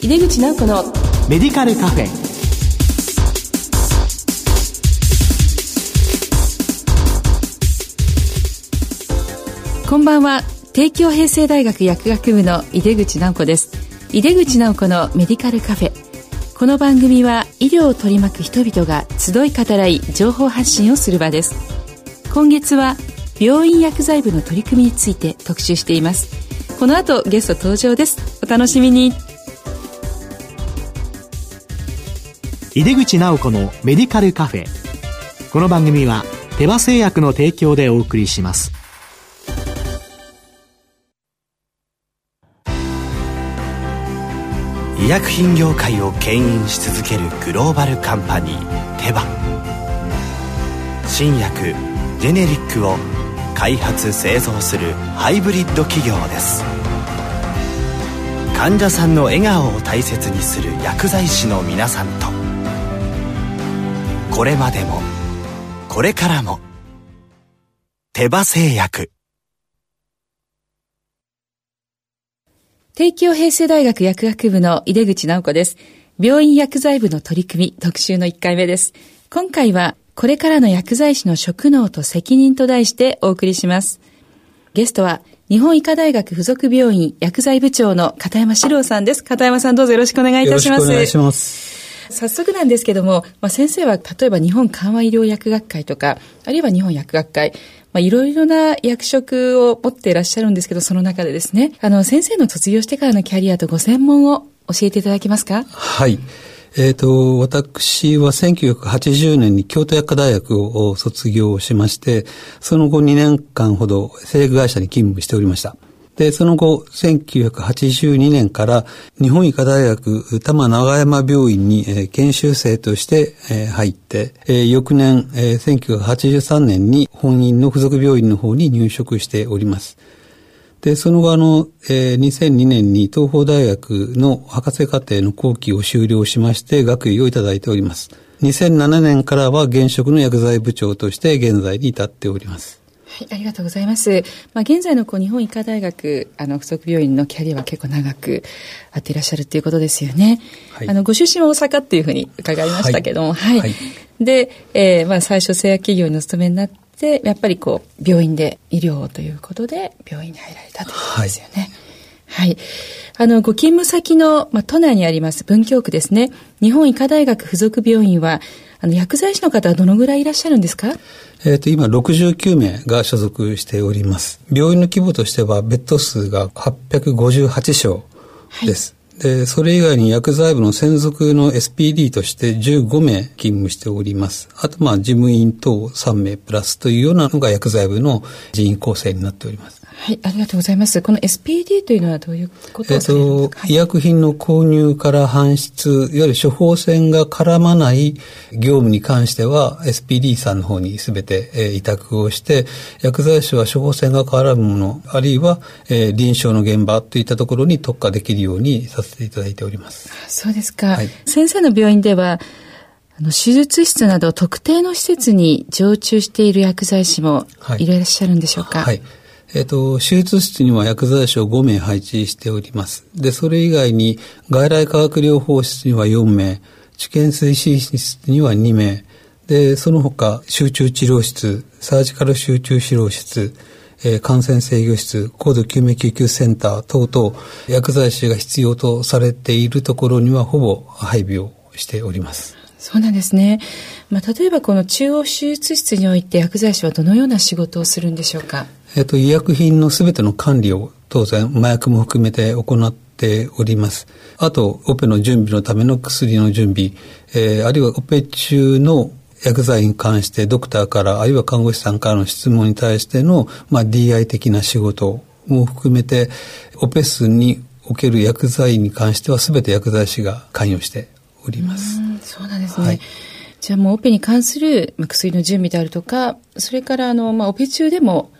井出口直子のメディカルカフェ。こんばんは。帝京平成大学薬学部の井出口直子です。井出口直子のメディカルカフェ。この番組は医療を取り巻く人々が集い語らい情報発信をする場です。今月は病院薬剤部の取り組みについて特集しています。この後ゲスト登場です。お楽しみに井出口直子のメディカルカフェ。この番組は手羽製薬の提供でお送りします。医薬品業界を牽引し続けるグローバルカンパニーテバ。新薬ジェネリックを開発製造するハイブリッド企業です。患者さんの笑顔を大切にする薬剤師の皆さんとこれまでも。これからも。手羽製薬。帝京平成大学薬学部の井出口直子です。病院薬剤部の取り組み特集の1回目です。今回はこれからの薬剤師の職能と責任と題してお送りします。ゲストは日本医科大学附属病院薬剤部長の片山史郎さんです。片山さんどうぞよろしくお願いいたします。よろしくお願いします早速なんですけども、まあ、先生は例えば日本緩和医療薬学会とか、あるいは日本薬学会、まあ、いろいろな役職を持っていらっしゃるんですけど、その中でですね、あの、先生の卒業してからのキャリアとご専門を教えていただけますか？はい。えっ、ー、と、私は1980年に京都薬科大学を卒業しまして、その後2年間ほど製薬会社に勤務しておりました。で、その後、1982年から日本医科大学多摩長山病院に、研修生として、入って、翌年、えー、1983年に本院の附属病院の方に入職しております。で、その後、あの、えー、2002年に東邦大学の博士課程の後期を終了しまして、学位をいただいております。2007年からは現職の薬剤部長として現在に至っております。はい、ありがとうございます。まあ、現在のこう日本医科大学あの附属病院のキャリアは結構長くあっていらっしゃるということですよね。はい、あのご出身は大阪っていうふうに伺いましたけども、はい。はい、で、えー、まあ最初製薬企業にお勤めになって、やっぱりこう病院で医療ということで病院に入られたということですよね。はい、はいあの、ご勤務先の、まあ、都内にあります文京区ですね。日本医科大学附属病院は、あの、薬剤師の方はどのぐらいいらっしゃるんですか？えっ、と、今69名が所属しております。病院の規模としては、ベッド数が858床です。はいで、それ以外に薬剤部の専属の SPD として15名勤務しております。あと、まあ、事務員等3名プラスというようなのが薬剤部の人員構成になっております。はい、ありがとうございます。この SPD というのはどういうことえっ、と、医薬品の購入から搬出、いわゆる処方箋が絡まない業務に関しては、SPD さんの方にすべて、えー、委託をして、薬剤師は処方箋が絡むもの、あるいは、えー、臨床の現場といったところに特化できるようにさせていただいております。そうですか。はい、先生の病院では、あの手術室など特定の施設に常駐している薬剤師もいらっしゃるんでしょうか？はい、はいえっ、と、手術室には薬剤師を5名配置しております。で、それ以外に外来化学療法室には4名、治験推進室には2名、で、その他、集中治療室、サージカル集中治療室、えー、感染制御室、高度救命救急センター等々、薬剤師が必要とされているところにはほぼ配備をしております。そうなんですね。まあ、例えばこの中央手術室において薬剤師はどのような仕事をするんでしょうか？えっ、と、医薬品のすべての管理を当然麻薬も含めて行っております。あと、オペの準備のための薬の準備、えー、あるいはオペ中の薬剤に関してドクターから、あるいは看護師さんからの質問に対しての、まあ、DI 的な仕事も含めて、オペ室における薬剤に関しては全て薬剤師が関与しております。そうなんですね。はいじゃあもうオペに関する薬の準備であるとか、それからあの、まあ、オペ中でも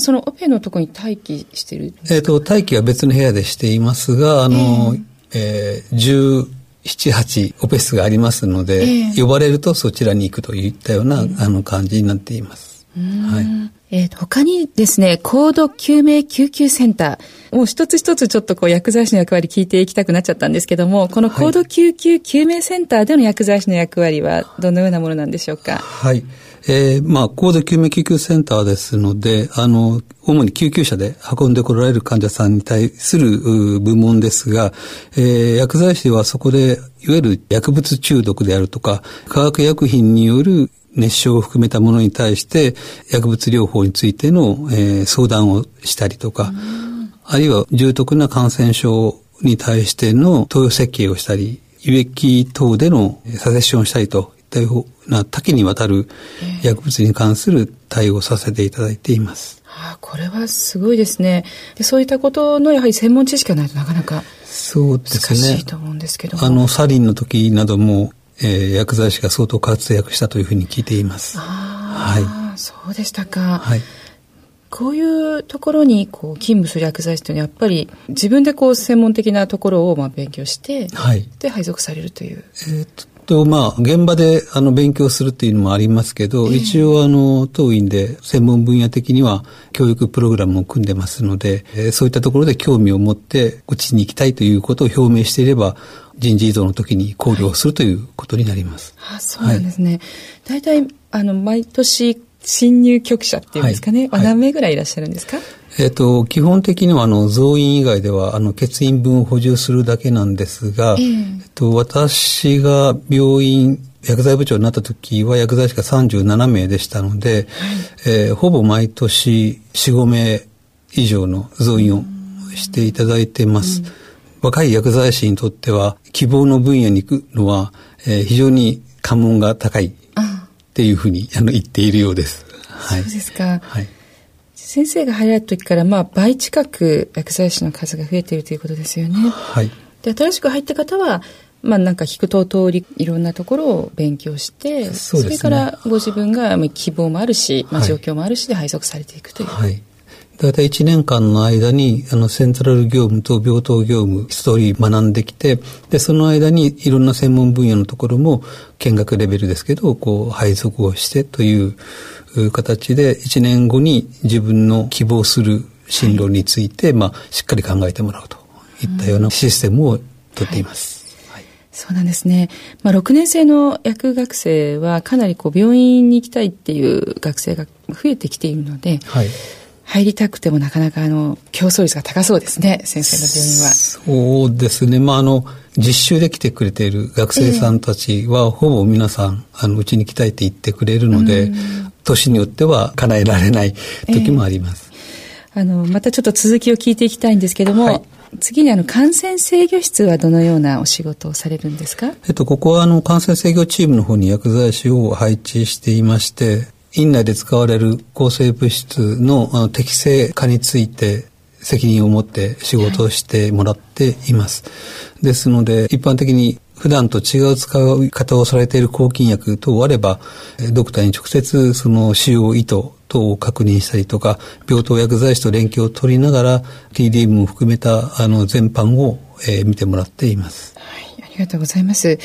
そのオペのところに待機してるえっ、と、待機は別の部屋でしていますが、あの、えー、えー、17、8オペ室がありますので、えー、呼ばれるとそちらに行くといったような、あの感じになっています。はい。えー、他にですね、高度救命救急センター。もう一つ一つちょっとこう薬剤師の役割聞いていきたくなっちゃったんですけども、この高度救急救命センターでの薬剤師の役割はどのようなものなんでしょうか？はい。えー、まあ、高度救命救急センターですので、あの、主に救急車で運んでこられる患者さんに対する部門ですが、えー、薬剤師はそこで、いわゆる薬物中毒であるとか、化学薬品による熱傷を含めたものに対して薬物療法についての、えー、相談をしたりとか、あるいは重篤な感染症に対しての投与設計をしたり、輸液等でのサセッションをしたりといったような多岐にわたる薬物に関する対応をさせていただいています。ああこれはすごいですねで。そういったことのやはり専門知識がないとなかなかそうですね。難しいと思うんですけどあの、サリンの時などもえー、薬剤師が相当活躍したというふうに聞いています。はい。そうでしたか。はい。こういうところにこう勤務する薬剤師というのはやっぱり自分でこう専門的なところをまあ勉強して、はい、で配属されるという。えー、っとまあ現場であの勉強するっていうのもありますけど、えー、一応あの当院で専門分野的には教育プログラムを組んでますので、えー、そういったところで興味を持ってこっちに行きたいということを表明していれば人事異動の時に考慮するということになります。あそうなんですね。大、体、あの、毎年、新入局者っていうんですかね。はい、何名ぐらいいらっしゃるんですか？えっ、と、基本的には、あの、増員以外では、あの、欠員分を補充するだけなんですが、えー、えっと、私が病院、薬剤部長になった時は薬剤師が37名でしたので、はい、えー、ほぼ毎年4、5名以上の増員をしていただいてます。うん若い薬剤師にとっては希望の分野に行くのは、えー、非常に関門が高いっていうふうにあの言っているようです。はい、そうですか。はい。先生が入られた時からまあ倍近く薬剤師の数が増えているということですよね。はい。で新しく入った方はまあなんか聞くと通りいろんなところを勉強して、そ、ね,、れからご自分が希望もあるし、まあ、状況もあるしで配属されていくという。はい。大体1年間の間に、あの、セントラル業務と病棟業務、一通り学んできて、で、その間にいろんな専門分野のところも、見学レベルですけど、こう、配属をしてという形で、1年後に自分の希望する進路について、はい、まあ、しっかり考えてもらうといったようなシステムをとっています。そうなんですね。まあ、6年生の薬学生はかなりこう病院に行きたいっていう学生が増えてきているので、はい、入りたくてもなかなかあの競争率が高そうですね先生の病院は。そうですね。まああの実習で来てくれている学生さんたちは、ほぼ皆さんあのうちに来たいって言ってくれるので、年によっては叶えられない時もあります。えー、あのまたちょっと続きを聞いていきたいんですけども、はい。次にあの感染制御室はどのようなお仕事をされるんですか？えっと、ここはあの感染制御チームの方に薬剤師を配置していまして、院内で使われる抗生物質の適正化について責任を持って仕事をしてもらっています。ですので、一般的に普段と違う使い方をされている抗菌薬等あれば、ドクターに直接その使用意図等を確認したりとか、病棟薬剤師と連携を取りながら、TDM も含めたあの全般を、えー、見てもらっています。はい、ありがとうございます。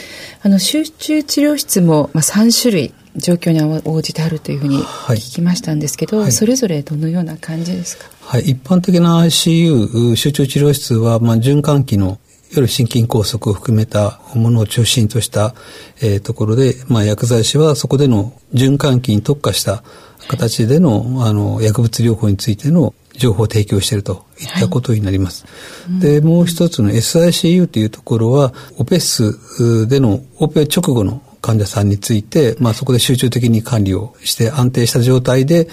あの、集中治療室も、まあ、3種類状況に応じてあるというふうに聞きましたんですけど、はい、それぞれどのような感じですか？はい、一般的な ICU 集中治療室は、まあ、循環器のいわゆる心筋梗塞を含めたものを中心とした、えー、ところで、まあ、薬剤師はそこでの循環器に特化した形でのあの薬物療法についての情報を提供しているといったことになります。はい、で、もう一つの SICU というところは、オペ室でのオペ直後の患者さんについて、まあ、そこで集中的に管理をして安定した状態で、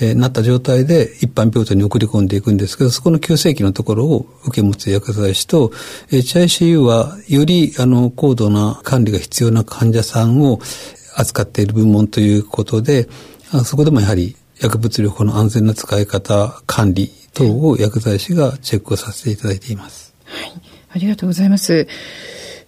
えー、なった状態で一般病棟に送り込んでいくんですけど、そこの急性期のところを受け持つ薬剤師と、HICU はよりあの高度な管理が必要な患者さんを扱っている部門ということで、そこでもやはり薬物療法の安全な使い方、管理等を薬剤師がチェックをさせていただいています。はい。ありがとうございます。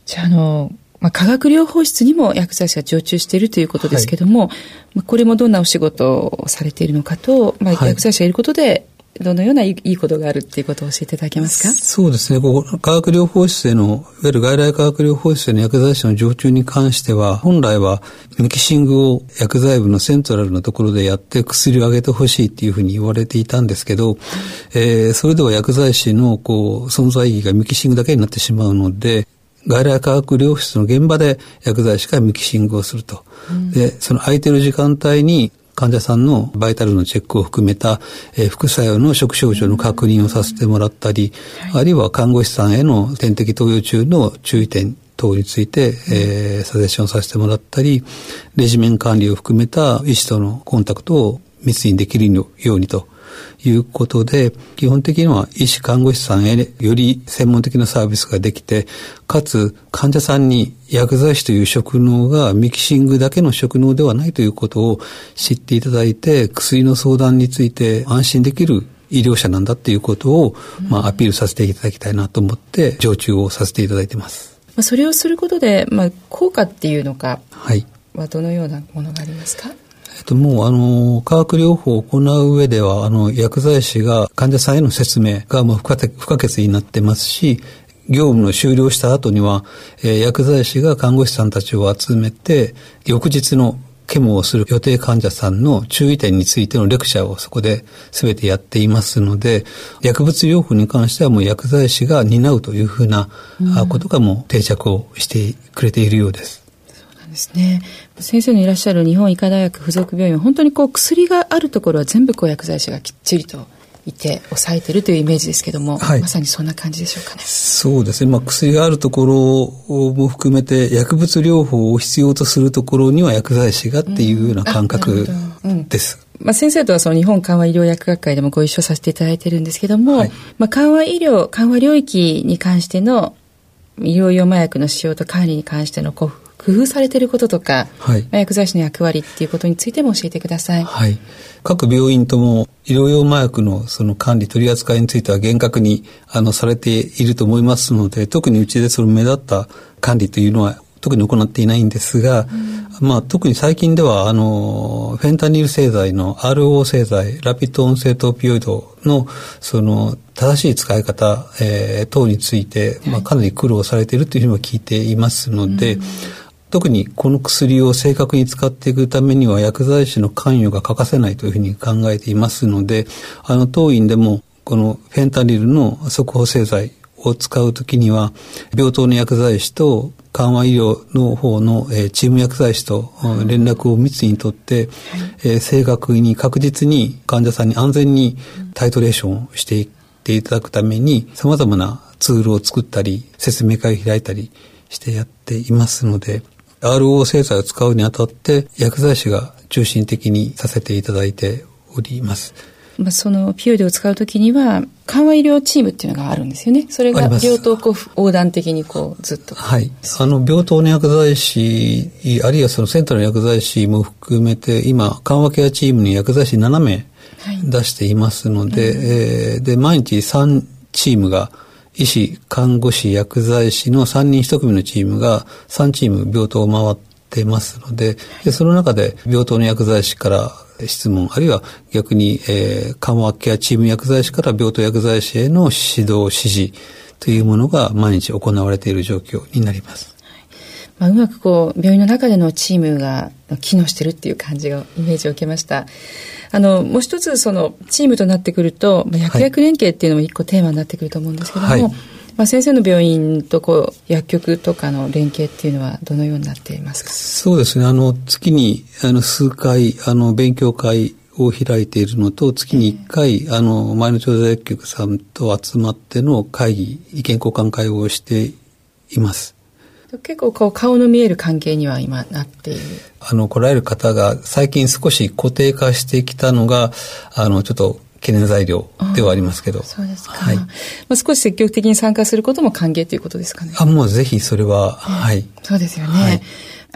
じゃ、あの、まあ、化学療法室にも薬剤師が常駐しているということですけども、はい、まあ、これもどんなお仕事をされているのかと、まあ、薬剤師がいることで、どのようないいことがあるっていうことを教えていただけますか？そうですね。ここ化学療法室への、いわゆる外来化学療法室への薬剤師の常駐に関しては、本来はミキシングを薬剤部のセントラルのところでやって薬をあげてほしいっていうふうに言われていたんですけど、えー、それでは薬剤師のこう存在意義がミキシングだけになってしまうので、外来化学療室の現場で薬剤師がミキシングをすると。うん、で、その空いてる時間帯に患者さんのバイタルのチェックを含めた、えー、副作用の食症状の確認をさせてもらったり、はい、あるいは看護師さんへの点滴投与中の注意点等について、えー、サジェッションさせてもらったり、レジメン管理を含めた医師とのコンタクトを密にできるようにということで、基本的には医師、看護師さんへより専門的なサービスができて、かつ患者さんに薬剤師という職能がミキシングだけの職能ではないということを知っていただいて、薬の相談について安心できる医療者なんだっていうことを、まあ、アピールさせていただきたいなと思って、常駐をさせていただいています。まあ、それをすることで、まあ、効果っていうのか、はい。はどのようなものがありますか？えっと、もう、あの、化学療法を行う上では、あの、薬剤師が患者さんへの説明がもう不可不可欠になってますし、業務の終了した後には、えー、薬剤師が看護師さんたちを集めて、翌日のケモをする予定患者さんの注意点についてのレクチャーをそこで全てやっていますので、薬物療法に関してはもう薬剤師が担うというふうなことがもう定着をしてくれているようです。ですね。先生のいらっしゃる日本医科大学附属病院は本当にこう薬があるところは全部こう薬剤師がきっちりといて抑えてるというイメージですけども、はい、まさにそんな感じでしょうかね。そうですね。まあ薬があるところも含めて薬物療法を必要とするところには薬剤師がっていうような感覚です。まあ、先生とはその日本緩和医療薬学会でもご一緒させていただいてるんですけども、はい、まあ、緩和医療、緩和領域に関しての医療用麻薬の使用と管理に関してのこう工夫されていることとか、はい、薬剤師の役割っていうことについても教えてください。はい。各病院とも医療用麻薬のその管理取り扱いについては厳格にあのされていると思いますので、特にうちでその目立った管理というのは特に行っていないんですが、うん、まあ特に最近ではあのフェンタニル製剤の RO 製剤ラピッド音声トーピオイドのその正しい使い方、えー、等について、まあ、かなり苦労されているというふうにも聞いていますので、うん特にこの薬を正確に使っていくためには薬剤師の関与が欠かせないというふうに考えていますので、あの当院でもこのフェンタニルの速報製剤を使うときには、病棟の薬剤師と緩和医療の方の、えー、チーム薬剤師と連絡を密にとって、えー、正確に確実に患者さんに安全にタイトレーションをしていっていただくために様々なツールを作ったり、説明会を開いたりしてやっていますので、RO 製剤を使うにあたって薬剤師が中心的にさせていただいております。まあ、そのピオイドを使うときには緩和医療チームっていうのがあるんですよね。それが病棟こう横断的にこうずっと。はい。あの病棟の薬剤師、あるいはそのセンターの薬剤師も含めて今緩和ケアチームに薬剤師7名出していますので、はいうん、えー、で毎日3チームが医師、看護師、薬剤師の3人1組のチームが3チーム病棟を回ってますので、でその中で病棟の薬剤師から質問、あるいは逆に、えー、緩和ケアチーム薬剤師から病棟薬剤師への指導、指示というものが毎日行われている状況になります。まあ、うまくこう病院の中でのチームが機能してるっていう感じがイメージを受けました。あの、もう一つそのチームとなってくると、まあ、薬薬連携っていうのも一個テーマになってくると思うんですけども、はい、まあ、先生の病院とこう薬局とかの連携っていうのはどのようになっていますか？そうですね。あの、月にあの数回、あの、勉強会を開いているのと、月に1回、あの、前の調査薬局さんと集まっての会議、意見交換会をしています。結構こう顔の見える関係には今なっている。あの、来られる方が最近少し固定化してきたのが、あの、ちょっと懸念材料ではありますけど。そうですか。はい。まあ、少し積極的に参加することも歓迎ということですかね。あ、もうぜひそれは、はい。そうですよね。はい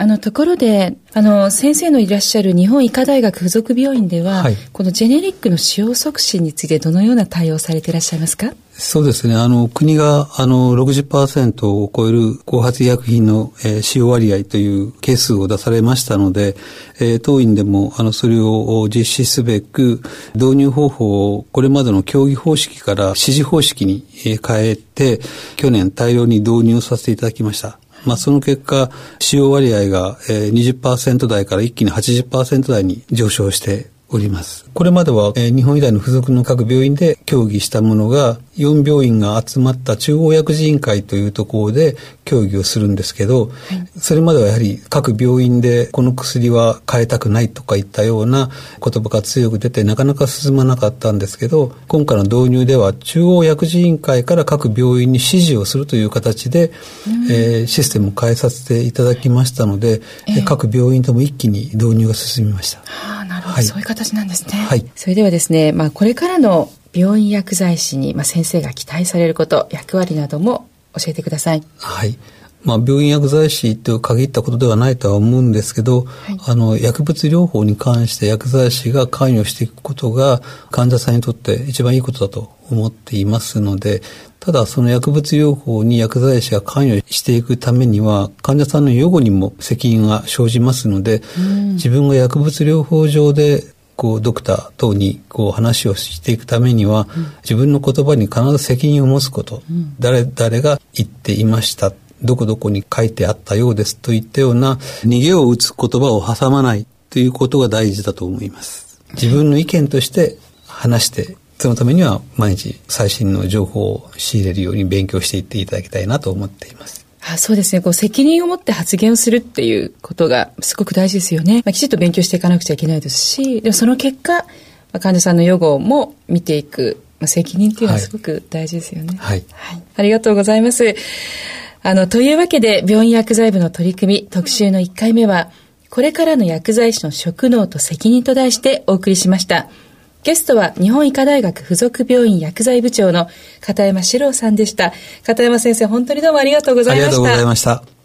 あの、ところで、あの、先生のいらっしゃる日本医科大学附属病院では、はい、このジェネリックの使用促進についてどのような対応されていらっしゃいますか？そうですね。あの、国が、あの、60%を超える後発医薬品の、えー、使用割合という係数を出されましたので、えー、当院でも、あの、それを実施すべく、導入方法をこれまでの協議方式から指示方式に変えて、去年大量に導入させていただきました。まあ、その結果、使用割合が20%台から一気に80%台に上昇しております。これまでは、日本医大の付属の各病院で協議したものが、4病院が集まった中央薬事委員会というところで協議をするんですけど、はい、それまではやはり各病院でこの薬は変えたくないとかいったような言葉が強く出てなかなか進まなかったんですけど、今回の導入では中央薬事委員会から各病院に指示をするという形で、うん、えー、システムを変えさせていただきましたので、えー、各病院とも一気に導入が進みました。はあ、なるほど、はい、そういう形なんですね。はい。それではですね、まあこれからの病院薬剤師に、まあ、先生が期待されること役割なども教えてください。はい。まあ、病院薬剤師と限ったことではないとは思うんですけど、はい、あの、薬物療法に関して薬剤師が関与していくことが患者さんにとって一番いいことだと思っていますので、ただその薬物療法に薬剤師が関与していくためには患者さんの予後にも責任が生じますので、自分が薬物療法上でこうドクター等にこう話をしていくためには、うん、自分の言葉に必ず責任を持つこと、うん、誰誰が言っていましたどこどこに書いてあったようですといったような逃げを打つ言葉を挟まないということが大事だと思います。自分の意見として話してそのためには毎日最新の情報を仕入れるように勉強していっていただきたいなと思っています。あそうですね。こう責任を持って発言をするっていうことがすごく大事ですよね。まあ、きちっと勉強していかなくちゃいけないですし、でもその結果、まあ、患者さんの予後も見ていく、まあ、責任っていうのはすごく大事ですよね。はい。はい、ありがとうございます。あの、というわけで、病院薬剤部の取り組み、特集の1回目は、これからの薬剤師の職能と責任と題してお送りしました。ゲストは日本医科大学附属病院薬剤部長の片山史郎さんでした。片山先生、本当にどうもありがとうございました。ありがとうございました。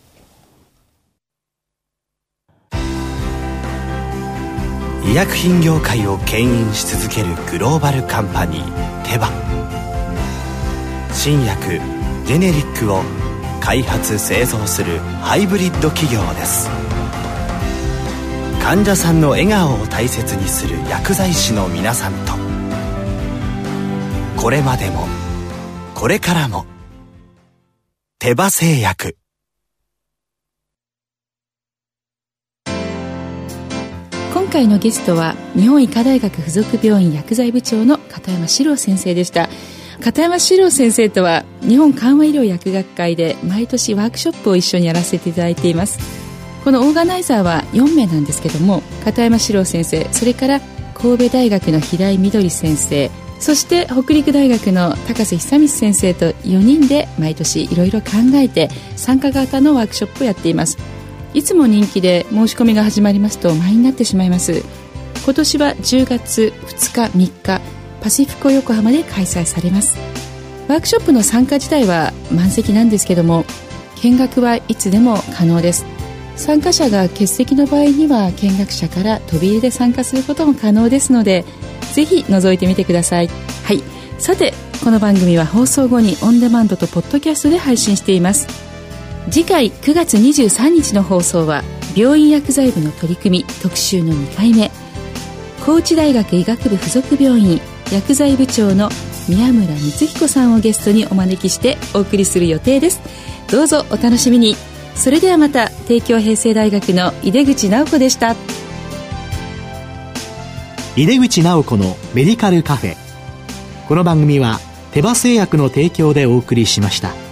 医薬品業界を牽引し続けるグローバルカンパニーテバ新薬ジェネリックを開発製造するハイブリッド企業です患者さんの笑顔を大切にする薬剤師の皆さんと。これまでもこれからも手羽製薬。今回のゲストは日本医科大学附属病院薬剤部長の片山史郎先生でした。片山史郎先生とは日本緩和医療薬学会で毎年ワークショップを一緒にやらせていただいています。このオーガナイザーは4名なんですけども片山史郎先生それから神戸大学の平井みどり先生そして北陸大学の高瀬久光先生と4人で毎年いろいろ考えて参加型のワークショップをやっています。いつも人気で申し込みが始まりますと満員になってしまいます。今年は10月2日3日パシフィコ横浜で開催されます。ワークショップの参加自体は満席なんですけども見学はいつでも可能です。参加者が欠席の場合には見学者から飛び入りで参加することも可能ですのでぜひ覗いてみてください。はい。さてこの番組は放送後にオンデマンドとポッドキャストで配信しています。次回9月23日の放送は病院薬剤部の取り組み特集の2回目。高知大学医学部附属病院薬剤部長の宮村光彦さんをゲストにお招きしてお送りする予定です。どうぞお楽しみに。それではまた帝京平成大学の井出口直子でした。井出口直子のメディカルカフェ。この番組は手羽製薬の提供でお送りしました。